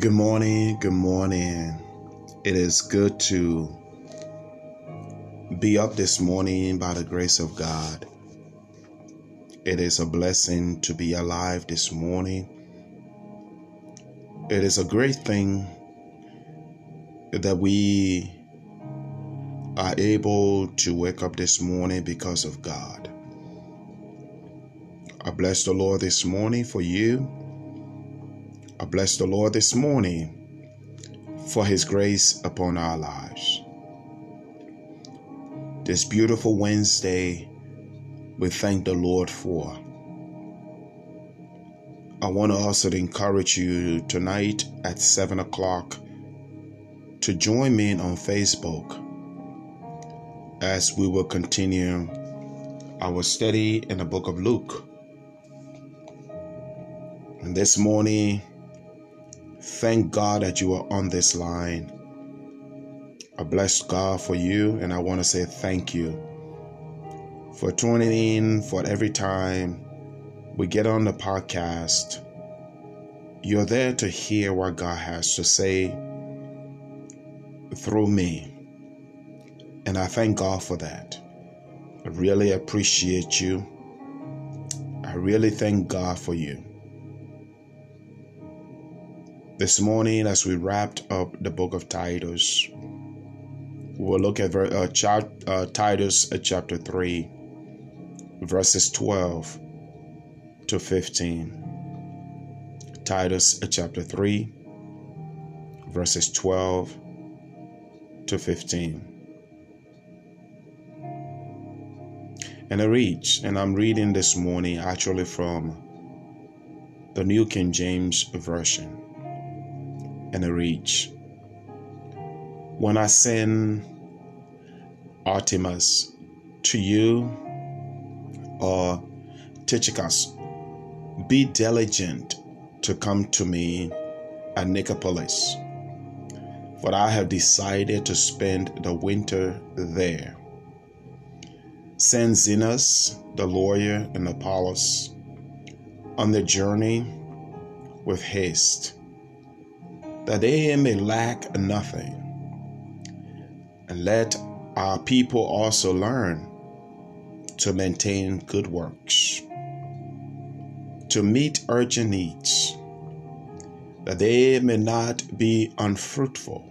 Good morning. Good morning. It is good to be up this morning by the grace of God. It is a blessing to be alive this morning. It is a great thing that we are able to wake up this morning because of God. I bless the Lord this morning for you. I bless the Lord this morning for His grace upon our lives. This beautiful Wednesday, we thank the Lord for. I want to also encourage you tonight at 7 o'clock to join me on Facebook as we will continue our study in the book of Luke. And this morning, Thank God that you are on this line. I bless God for you, and I want to say thank you for tuning in for every time we get on the podcast. You're there to hear what God has to say through me. And I thank God for that. I really appreciate you. I really thank God for you. This morning, as we wrapped up the book of Titus, we'll look at uh, chap, uh, Titus uh, chapter 3, verses 12 to 15. Titus uh, chapter 3, verses 12 to 15. And I read, and I'm reading this morning actually from the New King James Version and a reach. When I send Artemas to you or Tychicus, be diligent to come to me at Nicopolis, for I have decided to spend the winter there. Send Zenas, the lawyer, and Apollos on the journey with haste that they may lack nothing. And let our people also learn to maintain good works, to meet urgent needs, that they may not be unfruitful.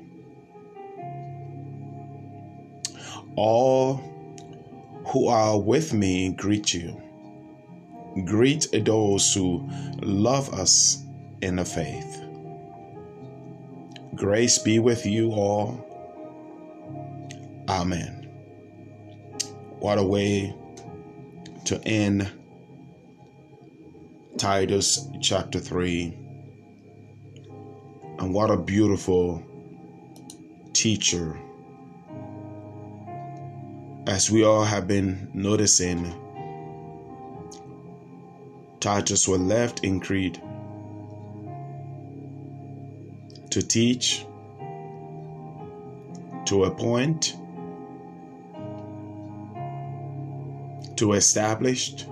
All who are with me greet you. Greet those who love us in the faith. Grace be with you all. Amen. What a way to end Titus chapter 3. And what a beautiful teacher. As we all have been noticing, Titus was left in Crete to teach, to appoint, to establish.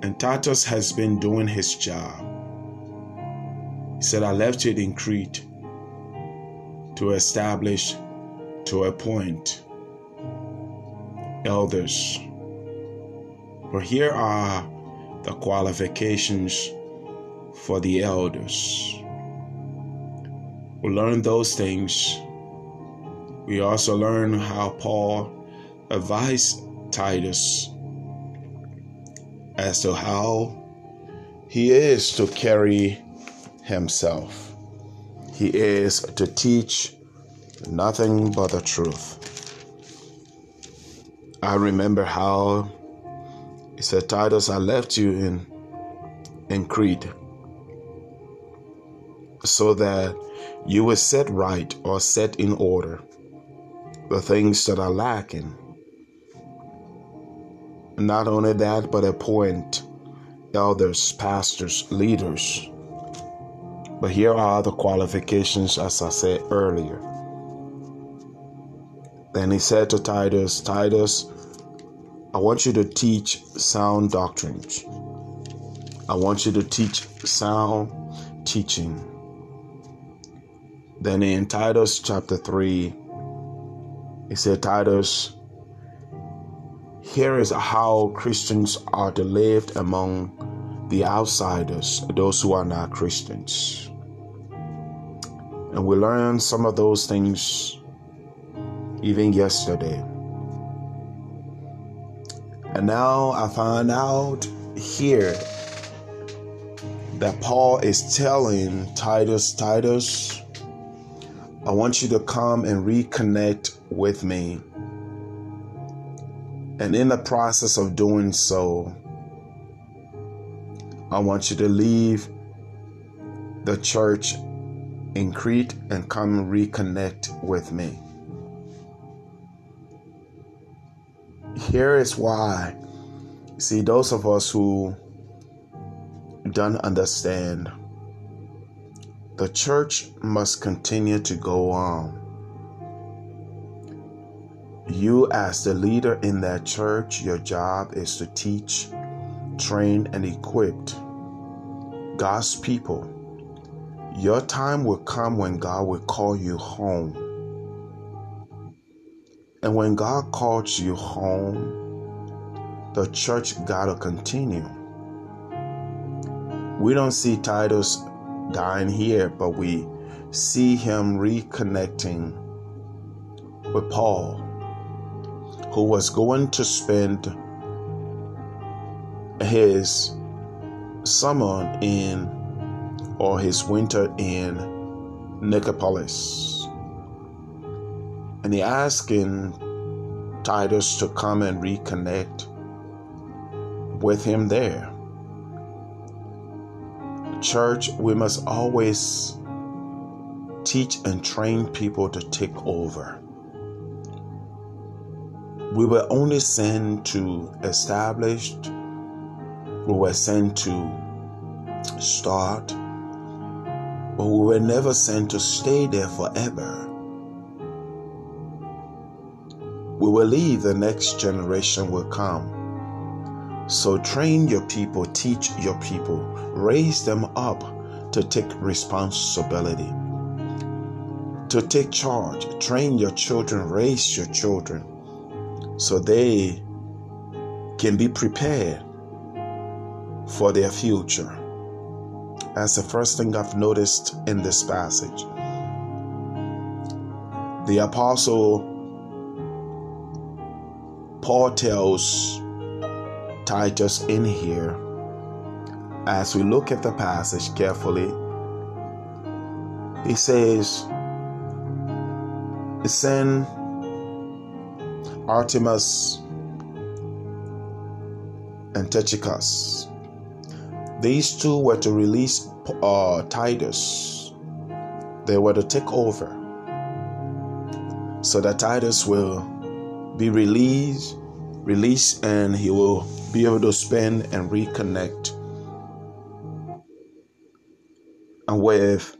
And Titus has been doing his job. He said, I left it in Crete to establish, to appoint elders. For here are the qualifications for the elders. We learn those things. We also learn how Paul advised Titus as to how he is to carry himself. He is to teach nothing but the truth. I remember how he said, Titus, I left you in in Crete so that you will set right or set in order the things that are lacking. Not only that, but appoint elders, pastors, leaders. But here are the qualifications, as I said earlier. Then he said to Titus, Titus, I want you to teach sound doctrines. I want you to teach sound teaching. Then in Titus chapter 3, he said, Titus, here is how Christians are to live among the outsiders, those who are not Christians. And we learned some of those things even yesterday. And now I find out here that Paul is telling Titus, Titus, I want you to come and reconnect with me. And in the process of doing so, I want you to leave the church in Crete and come reconnect with me. Here is why. See, those of us who don't understand, the church must continue to go on. You, as the leader in that church, your job is to teach, train, and equip God's people. Your time will come when God will call you home. And when God calls you home, the church gotta continue. We don't see Titus dying here, but we see him reconnecting with Paul who was going to spend his summer in or his winter in Nicopolis. And he asking Titus to come and reconnect with him there. Church, we must always teach and train people to take over. We were only sent to establish, we were sent to start, but we were never sent to stay there forever. We will leave, the next generation will come. So train your people, teach your people, raise them up to take responsibility, to take charge. Train your children, raise your children so they can be prepared for their future. That's the first thing I've noticed in this passage. The apostle Paul tells Titus in here, as we look at the passage carefully, he says, Send Artemas and Tychicus. These two were to release uh, Titus. They were to take over so that Titus will be released, released, and he will be able to spend and reconnect and with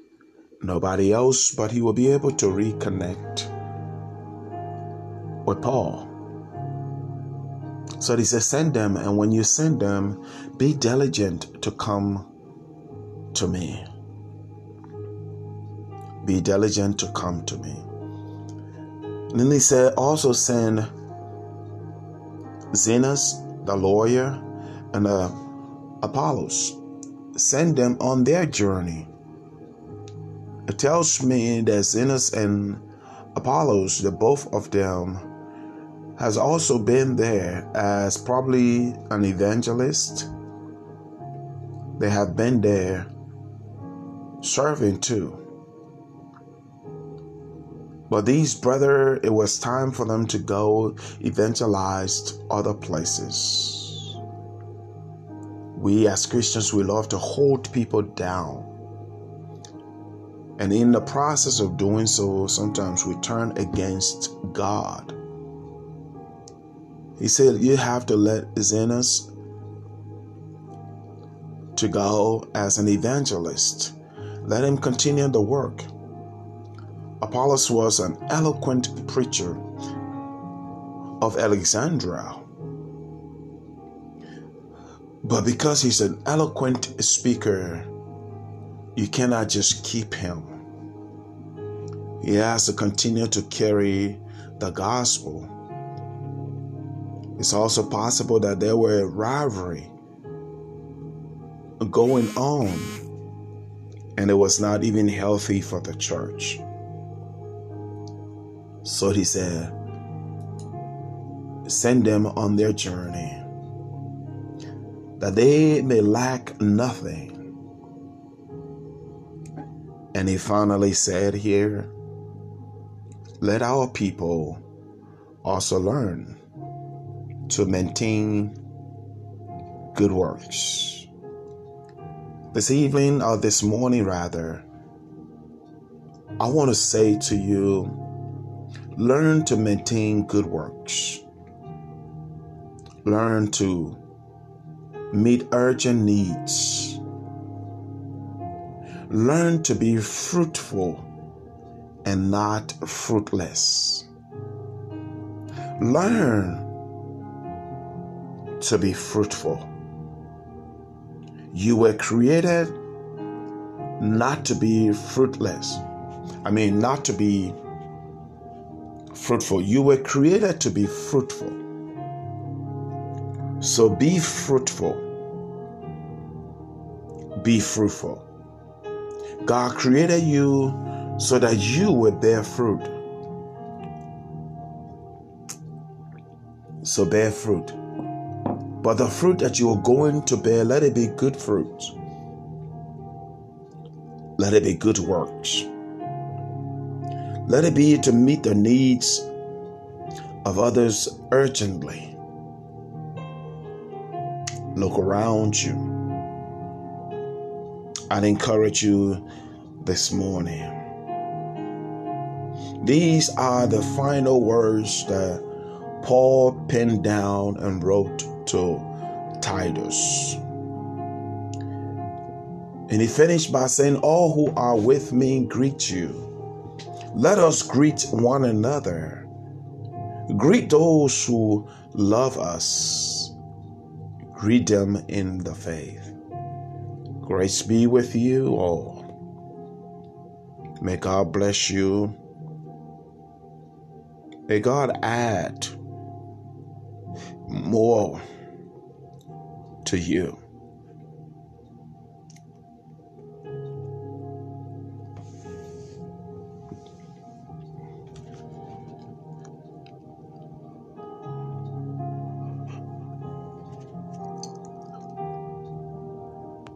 nobody else, but he will be able to reconnect with Paul. So he says, Send them, and when you send them, be diligent to come to me. Be diligent to come to me. And then he said, Also send Zenas, the lawyer, and uh, Apollos. Send them on their journey. It tells me that Zenas and Apollos, the both of them, has also been there as probably an evangelist. They have been there serving too. But these brother, it was time for them to go evangelize other places. We as Christians, we love to hold people down. And in the process of doing so, sometimes we turn against God. He said, You have to let Zenas to go as an evangelist. Let him continue the work. Apollos was an eloquent preacher of Alexandria. But because he's an eloquent speaker, you cannot just keep him. He has to continue to carry the gospel. It's also possible that there were rivalry going on, and it was not even healthy for the church. So he said, Send them on their journey, that they may lack nothing. And he finally said here, Let our people also learn to maintain good works. This evening, or this morning rather, I want to say to you learn to maintain good works. Learn to meet urgent needs. Learn to be fruitful and not fruitless. Learn to be fruitful. You were created not to be fruitless. I mean, not to be fruitful. You were created to be fruitful. So be fruitful. Be fruitful. God created you so that you would bear fruit. So bear fruit. But the fruit that you are going to bear, let it be good fruit. Let it be good works. Let it be to meet the needs of others urgently. Look around you. I'd encourage you this morning. These are the final words that Paul penned down and wrote to Titus. And he finished by saying, All who are with me greet you. Let us greet one another. Greet those who love us. Greet them in the faith. Grace be with you all. May God bless you. May God add more to you.